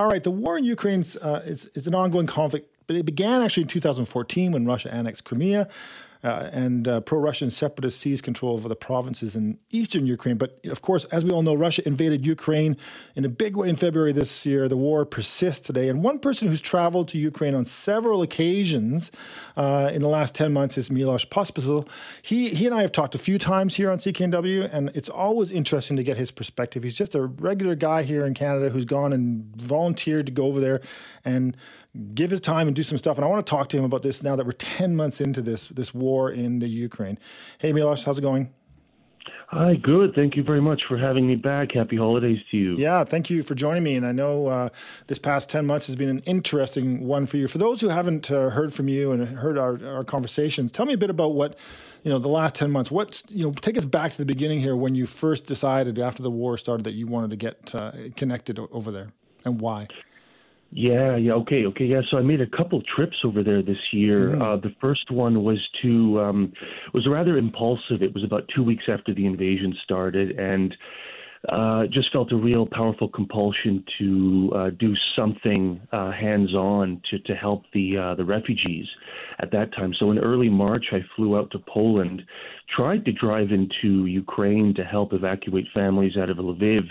All right, the war in Ukraine uh, is, is an ongoing conflict, but it began actually in 2014 when Russia annexed Crimea uh, and uh, pro-Russian separatists seized control over the provinces in eastern Ukraine. But of course, as we all know, Russia invaded Ukraine in a big way in February this year. The war persists today, and one person who's traveled to Ukraine on several occasions uh, in the last ten months is Milos Pospisil. He he and I have talked a few times here on CKNW, and it's always interesting to get his perspective. He's just a regular guy here in Canada who's gone and volunteered to go over there and give his time and do some stuff. And I want to talk to him about this now that we're 10 months into this, this war in the Ukraine. Hey, Milos, how's it going? Hi, good. Thank you very much for having me back. Happy holidays to you. Yeah, thank you for joining me. And I know uh, this past 10 months has been an interesting one for you. For those who haven't uh, heard from you and heard our, our conversations, tell me a bit about what, you know, the last 10 months. What's, you know, take us back to the beginning here when you first decided after the war started that you wanted to get uh, connected over there and why. Yeah, yeah, okay, okay, yeah. So I made a couple trips over there this year. Mm-hmm. Uh, the first one was to um, was rather impulsive. It was about two weeks after the invasion started, and uh, just felt a real powerful compulsion to uh, do something uh, hands-on to to help the uh, the refugees at that time. So in early March, I flew out to Poland, tried to drive into Ukraine to help evacuate families out of Lviv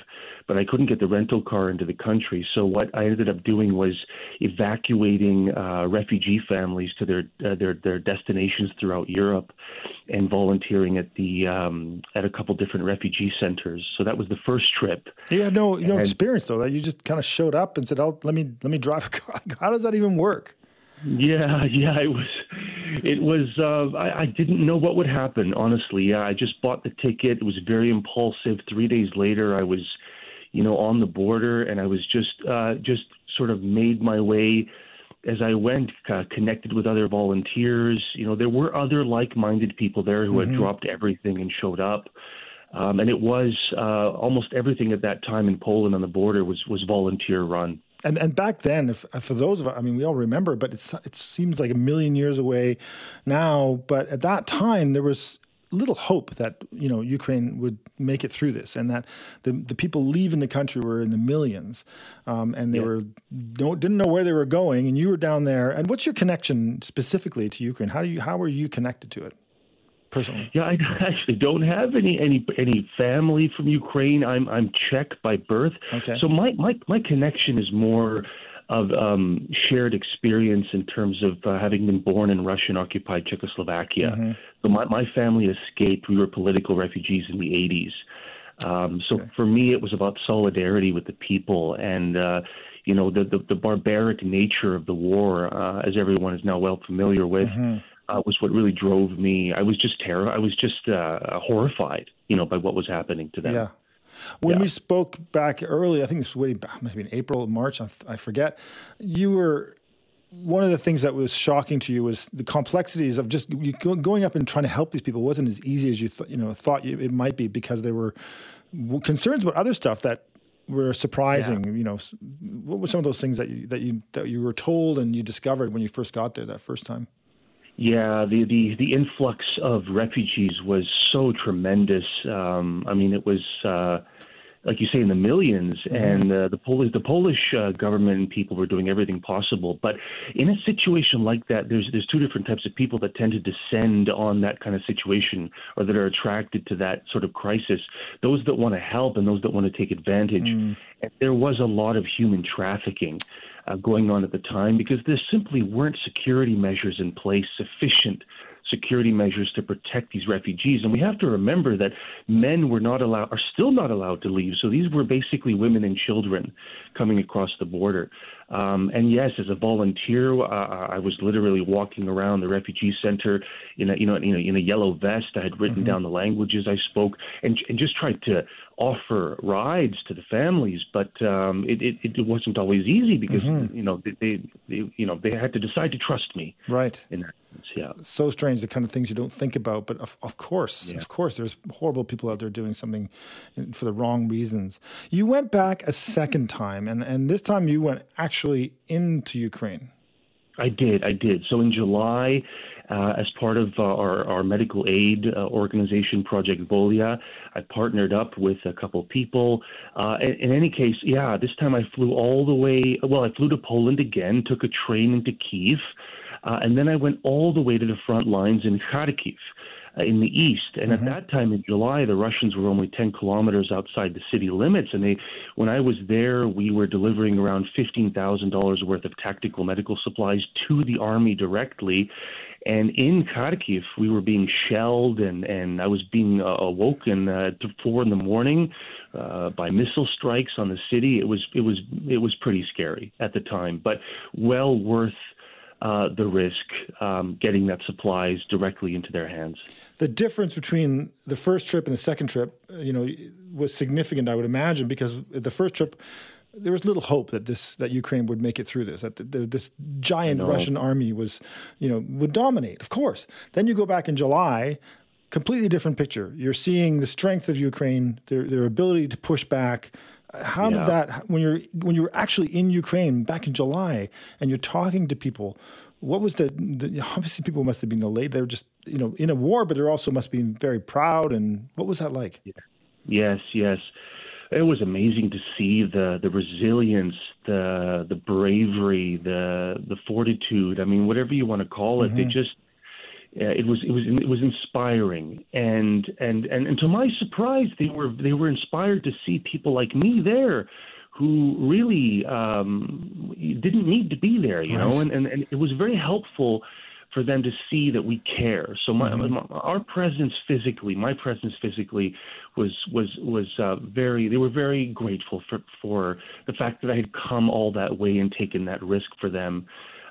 but I couldn't get the rental car into the country. So what I ended up doing was evacuating uh, refugee families to their uh, their their destinations throughout Europe, and volunteering at the um, at a couple different refugee centers. So that was the first trip. You had no no and, experience though. That you just kind of showed up and said, "Oh, let me let me drive a car." How does that even work? Yeah, yeah, it was. It was. Uh, I, I didn't know what would happen. Honestly, yeah, I just bought the ticket. It was very impulsive. Three days later, I was you know, on the border, and I was just uh, just sort of made my way as I went, uh, connected with other volunteers. You know, there were other like-minded people there who mm-hmm. had dropped everything and showed up. Um, and it was uh, almost everything at that time in Poland on the border was was volunteer run. And and back then, if, for those of us, I mean, we all remember, but it's it seems like a million years away now. But at that time, there was little hope that you know Ukraine would make it through this, and that the the people leaving the country were in the millions, um, and they yeah. were didn't know where they were going. And you were down there. And what's your connection specifically to Ukraine? How do you how are you connected to it? Personally. Yeah, I actually don't have any any any family from Ukraine. I'm I'm Czech by birth. Okay. So my my my connection is more of um, shared experience in terms of uh, having been born in Russian occupied Czechoslovakia. Mm-hmm. So my, my family escaped. We were political refugees in the 80s. Um, so okay. for me, it was about solidarity with the people and, uh, you know, the, the, the, barbaric nature of the war, uh, as everyone is now well familiar with. Mm-hmm. Uh, was what really drove me. I was just terrified. I was just uh, horrified, you know, by what was happening to them. Yeah. When yeah. we spoke back early, I think this was way back, maybe in April, March, I forget. You were one of the things that was shocking to you was the complexities of just going up and trying to help these people wasn't as easy as you th- you know thought it might be because there were concerns about other stuff that were surprising. Yeah. You know, what were some of those things that you that you that you were told and you discovered when you first got there that first time? Yeah, the, the, the influx of refugees was so tremendous. Um, I mean, it was uh, like you say in the 1000000s mm-hmm. and uh, the Polish the Polish uh, government and people were doing everything possible. But in a situation like that, there's there's two different types of people that tend to descend on that kind of situation or that are attracted to that sort of crisis. Those that want to help and those that want to take advantage. Mm. And there was a lot of human trafficking uh, going on at the time because there simply weren't security measures in place sufficient security measures to protect these refugees. And we have to remember that men were not allowed, are still not allowed to leave. So these were basically women and children coming across the border. Um, and yes, as a volunteer, uh, I was literally walking around the refugee center in a you know in a, in a yellow vest. I had written mm-hmm. down the languages I spoke and and just tried to offer rides to the families. But um, it, it, it wasn't always easy because mm-hmm. you know they, they, they you know they had to decide to trust me. Right. In that yeah. So strange, the kind of things you don't think about. But of, of course, yeah. of course, there's horrible people out there doing something for the wrong reasons. You went back a second time, and, and this time you went actually into Ukraine. I did, I did. So in July, uh, as part of uh, our, our medical aid uh, organization, Project Volya, I partnered up with a couple people. Uh, in, in, any case, yeah, this time I flew all the way. Well, I flew to Poland again, took a train into Kiev. Uh, and then I went all the way to the front lines in Kharkiv uh, in the east. And mm-hmm. at that time in July, the Russians were only 10 kilometers outside the city limits. And they, when I was there, we were delivering around $15,000 worth of tactical medical supplies to the army directly. And in Kharkiv, we were being shelled, and, and I was being uh, awoken uh, to four in the morning uh, by missile strikes on the city. It was it was it was pretty scary at the time, but well worth uh, the risk um, getting that supplies directly into their hands. The difference between the first trip and the second trip, uh, you know, was significant. I would imagine because the first trip. There was little hope that this that Ukraine would make it through this. That the, the, this giant Russian army was, you know, would dominate. Of course. Then you go back in July, completely different picture. You're seeing the strength of Ukraine, their their ability to push back, how yeah. did that when you're when you were actually in Ukraine back in July and you're talking to people? What was the, the obviously people must have been elated. They were just you know in a war, but they're also must be very proud. And what was that like? Yes, yes, it was amazing to see the the resilience, the the bravery, the the fortitude. I mean, whatever you want to call it, mm-hmm. they just uh, it was it was it was inspiring and and and and to my surprise they were they were inspired to see people like me there who really um, didn't need to be there you right. know and, and and it was very helpful for them to see that we care so my, mm-hmm. my our presence physically my presence physically was was was uh, very they were very grateful for for the fact that I had come all that way and taken that risk for them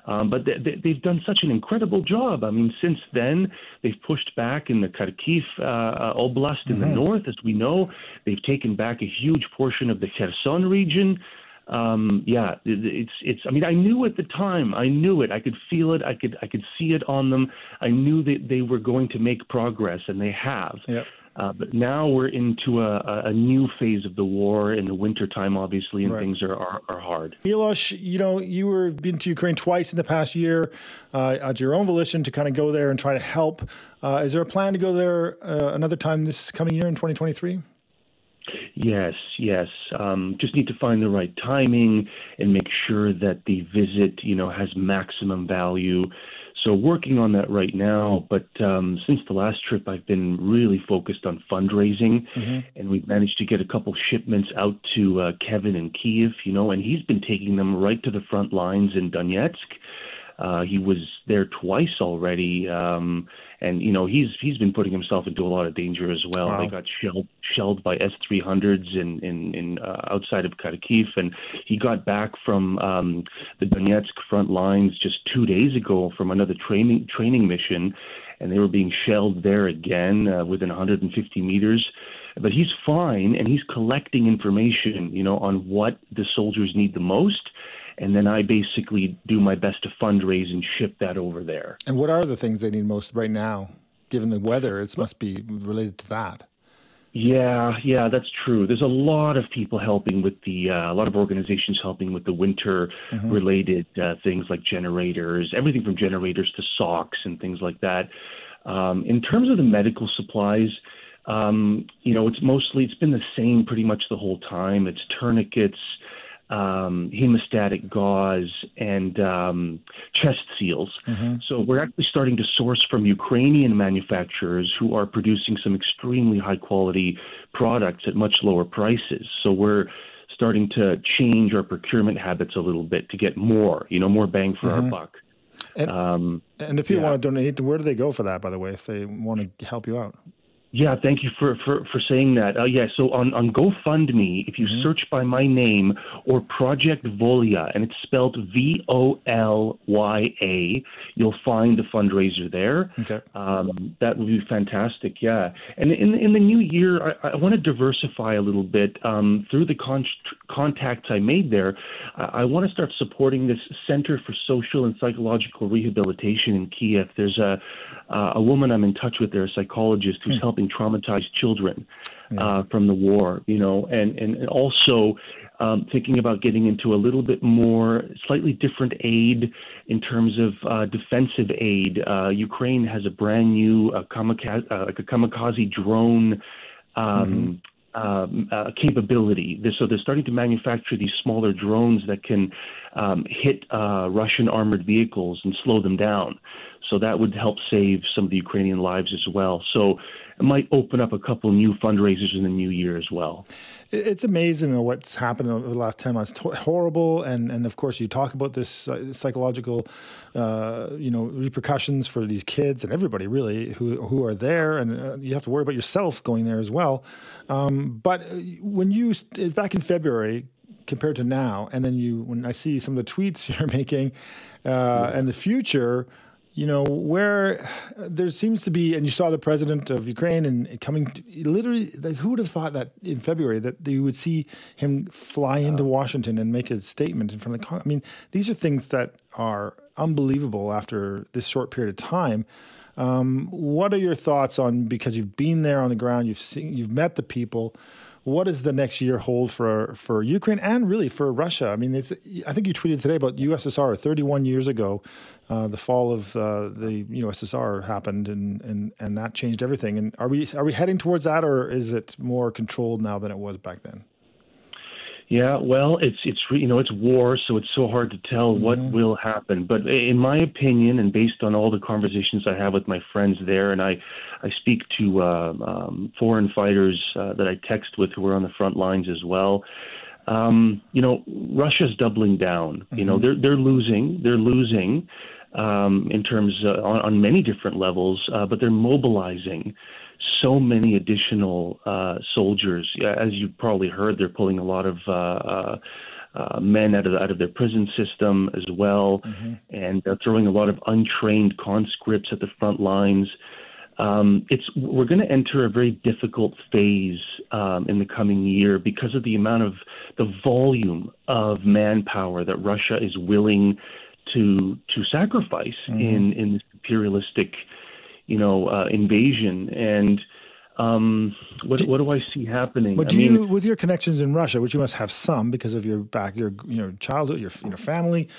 um, but they, they, they've done such an incredible job. I mean, since then, they've pushed back in the Kharkiv uh, uh, Oblast in mm-hmm. the north, as we know. They've taken back a huge portion of the Kherson region. Um, yeah, it's it's. I mean, I knew at the time. I knew it. I could feel it. I could I could see it on them. I knew that they were going to make progress, and they have. Yep. Uh, but now we're into a, a, new phase of the war in the wintertime, obviously, and right. things are, are, are, hard. Milos, you know, you were been to Ukraine twice in the past year uh, at your own volition to kind of go there and try to help. Uh, is there a plan to go there uh, another time this coming year in 2023? Yes, yes. Um, just need to find the right timing and make sure that the visit, you know, has maximum value. So working on that right now, but um, since the last trip, I've been really focused on fundraising, mm-hmm. and we've managed to get a couple shipments out to uh, Kevin in Kiev, you know, and he's been taking them right to the front lines in Donetsk. Uh, he was there twice already, um, and you know he's he's been putting himself into a lot of danger as well. Wow. They got shelled shelled by S-300s in in, in uh, outside of Kharkiv, and he got back from um, the Donetsk front lines just two days ago from another training training mission, and they were being shelled there again uh, within 150 meters but he's fine and he's collecting information you know on what the soldiers need the most and then I basically do my best to fundraise and ship that over there. And what are the things they need most right now, given the weather? It must be related to that. Yeah, yeah, that's true. There's a lot of people helping with the, uh, a lot of organizations helping with the winter mm-hmm. related uh, things like generators, everything from generators to socks and things like that. Um, in terms of the medical supplies, um, you know, it's mostly, it's been the same pretty much the whole time. It's tourniquets, um, hemostatic gauze, and um, chest seals. Mm-hmm. So we're actually starting to source from Ukrainian manufacturers who are producing some extremely high quality products at much lower prices. So we're starting to change our procurement habits a little bit to get more, you know, more bang for mm-hmm. our buck. And, um, and if people yeah. want to donate, where do they go for that? By the way, if they want to help you out. Yeah, thank you for, for, for saying that. Uh, yeah, so on, on GoFundMe, if you mm-hmm. search by my name or Project Volya, and it's spelled V O L Y A, you'll find the fundraiser there. Okay. Um, that would be fantastic, yeah. And in, in the new year, I, I want to diversify a little bit. Um, through the con- contacts I made there, I, I want to start supporting this Center for Social and Psychological Rehabilitation in Kiev. There's a, uh, a woman I'm in touch with there, a psychologist, who's mm. helping helping traumatized children yeah. uh, from the war, you know, and, and, and also um, thinking about getting into a little bit more, slightly different aid in terms of uh, defensive aid. Uh, Ukraine has a brand new uh, kamikaze, uh, like a kamikaze drone. Um, mm-hmm. Um, uh, capability. So they're starting to manufacture these smaller drones that can um, hit uh, Russian armored vehicles and slow them down. So that would help save some of the Ukrainian lives as well. So might open up a couple new fundraisers in the new year as well. It's amazing what's happened over the last 10 months. Horrible. And, and of course, you talk about this uh, psychological, uh, you know, repercussions for these kids and everybody really who, who are there. And uh, you have to worry about yourself going there as well. Um, but uh, when you, back in February, compared to now, and then you, when I see some of the tweets you're making uh, yeah. and the future, you know, where there seems to be, and you saw the president of Ukraine and coming, literally, like, who would have thought that in February that you would see him fly into Washington and make a statement in front of the Congress? I mean, these are things that are unbelievable after this short period of time. Um, what are your thoughts on because you've been there on the ground, you've seen, you've met the people what does the next year hold for for Ukraine and really for Russia? I mean, I think you tweeted today about USSR. 31 years ago, uh, the fall of uh, the USSR happened, and, and and that changed everything. And are we are we heading towards that, or is it more controlled now than it was back then? Yeah, well, it's it's you know it's war, so it's so hard to tell mm-hmm. what will happen. But in my opinion, and based on all the conversations I have with my friends there, and I I speak to uh, um, foreign fighters uh, that I text with who are on the front lines as well. Um, you know, Russia's doubling down. Mm-hmm. You know, mm-hmm. they're they're losing. They're losing um, in terms uh, on, on many different levels, uh, but they're mobilizing so many additional uh, soldiers. As you probably heard, they're pulling a lot of uh, uh, uh, men out of out of their prison system as well, mm-hmm. and they're throwing a lot of untrained conscripts at the front lines. Um, it's we're going to enter a very difficult phase um, in the coming year because of the amount of the volume of manpower that Russia is willing to to sacrifice mm-hmm. in in this imperialistic you know, uh, invasion. And um, what, what do I see happening? But do I mean, you, with your connections in Russia, which you must have some because of your back, your you know childhood, your you know family,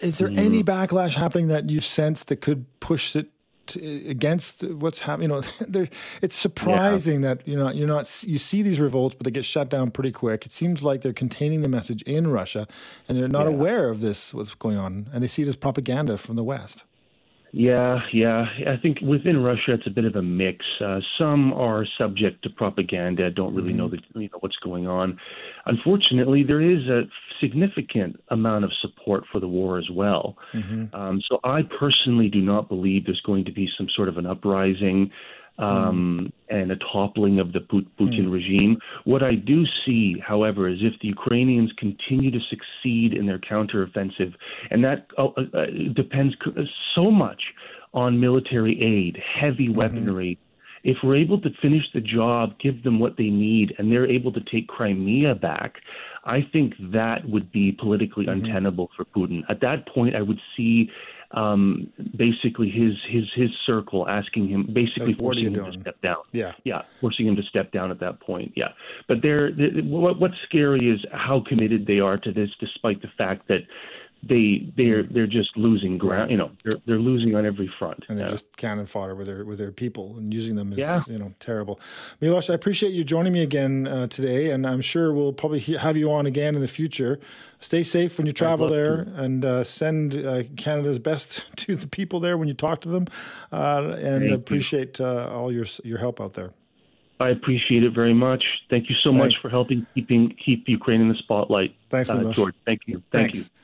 is there mm-hmm. any backlash happening that you've sensed that could push it to, against what's happening? You know, it's surprising yeah. that you know you're not you see these revolts, but they get shut down pretty quick. It seems like they're containing the message in Russia, and they're not yeah. aware of this what's going on, and they see it as propaganda from the West. Yeah, yeah. I think within Russia, it's a bit of a mix. Uh, some are subject to propaganda, don't really mm-hmm. know, the, you know what's going on. Unfortunately, there is a significant amount of support for the war as well. Mm-hmm. Um, so I personally do not believe there's going to be some sort of an uprising um, mm. And a toppling of the Putin mm. regime. What I do see, however, is if the Ukrainians continue to succeed in their counteroffensive, and that uh, uh, depends so much on military aid, heavy mm-hmm. weaponry. If we're able to finish the job, give them what they need, and they're able to take Crimea back, I think that would be politically mm-hmm. untenable for Putin. At that point, I would see um, basically his his his circle asking him basically forcing him doing? to step down. Yeah, yeah, forcing him to step down at that point. Yeah, but they're, they're what, what's scary is how committed they are to this, despite the fact that they they're they're just losing ground. You know, they're they're losing on every front. And they're yeah. just cannon fodder with their with their people and using them is yeah. you know terrible. Milos, I appreciate you joining me again uh, today, and I'm sure we'll probably have you on again in the future. Stay safe when you travel there, to. and uh, send uh, Canada's best to the people there when you talk to them, uh, and Thank appreciate uh, all your your help out there. I appreciate it very much. Thank you so Thanks. much for helping keeping keep Ukraine in the spotlight. Thanks, uh, George. Thank you. Thank Thanks. you.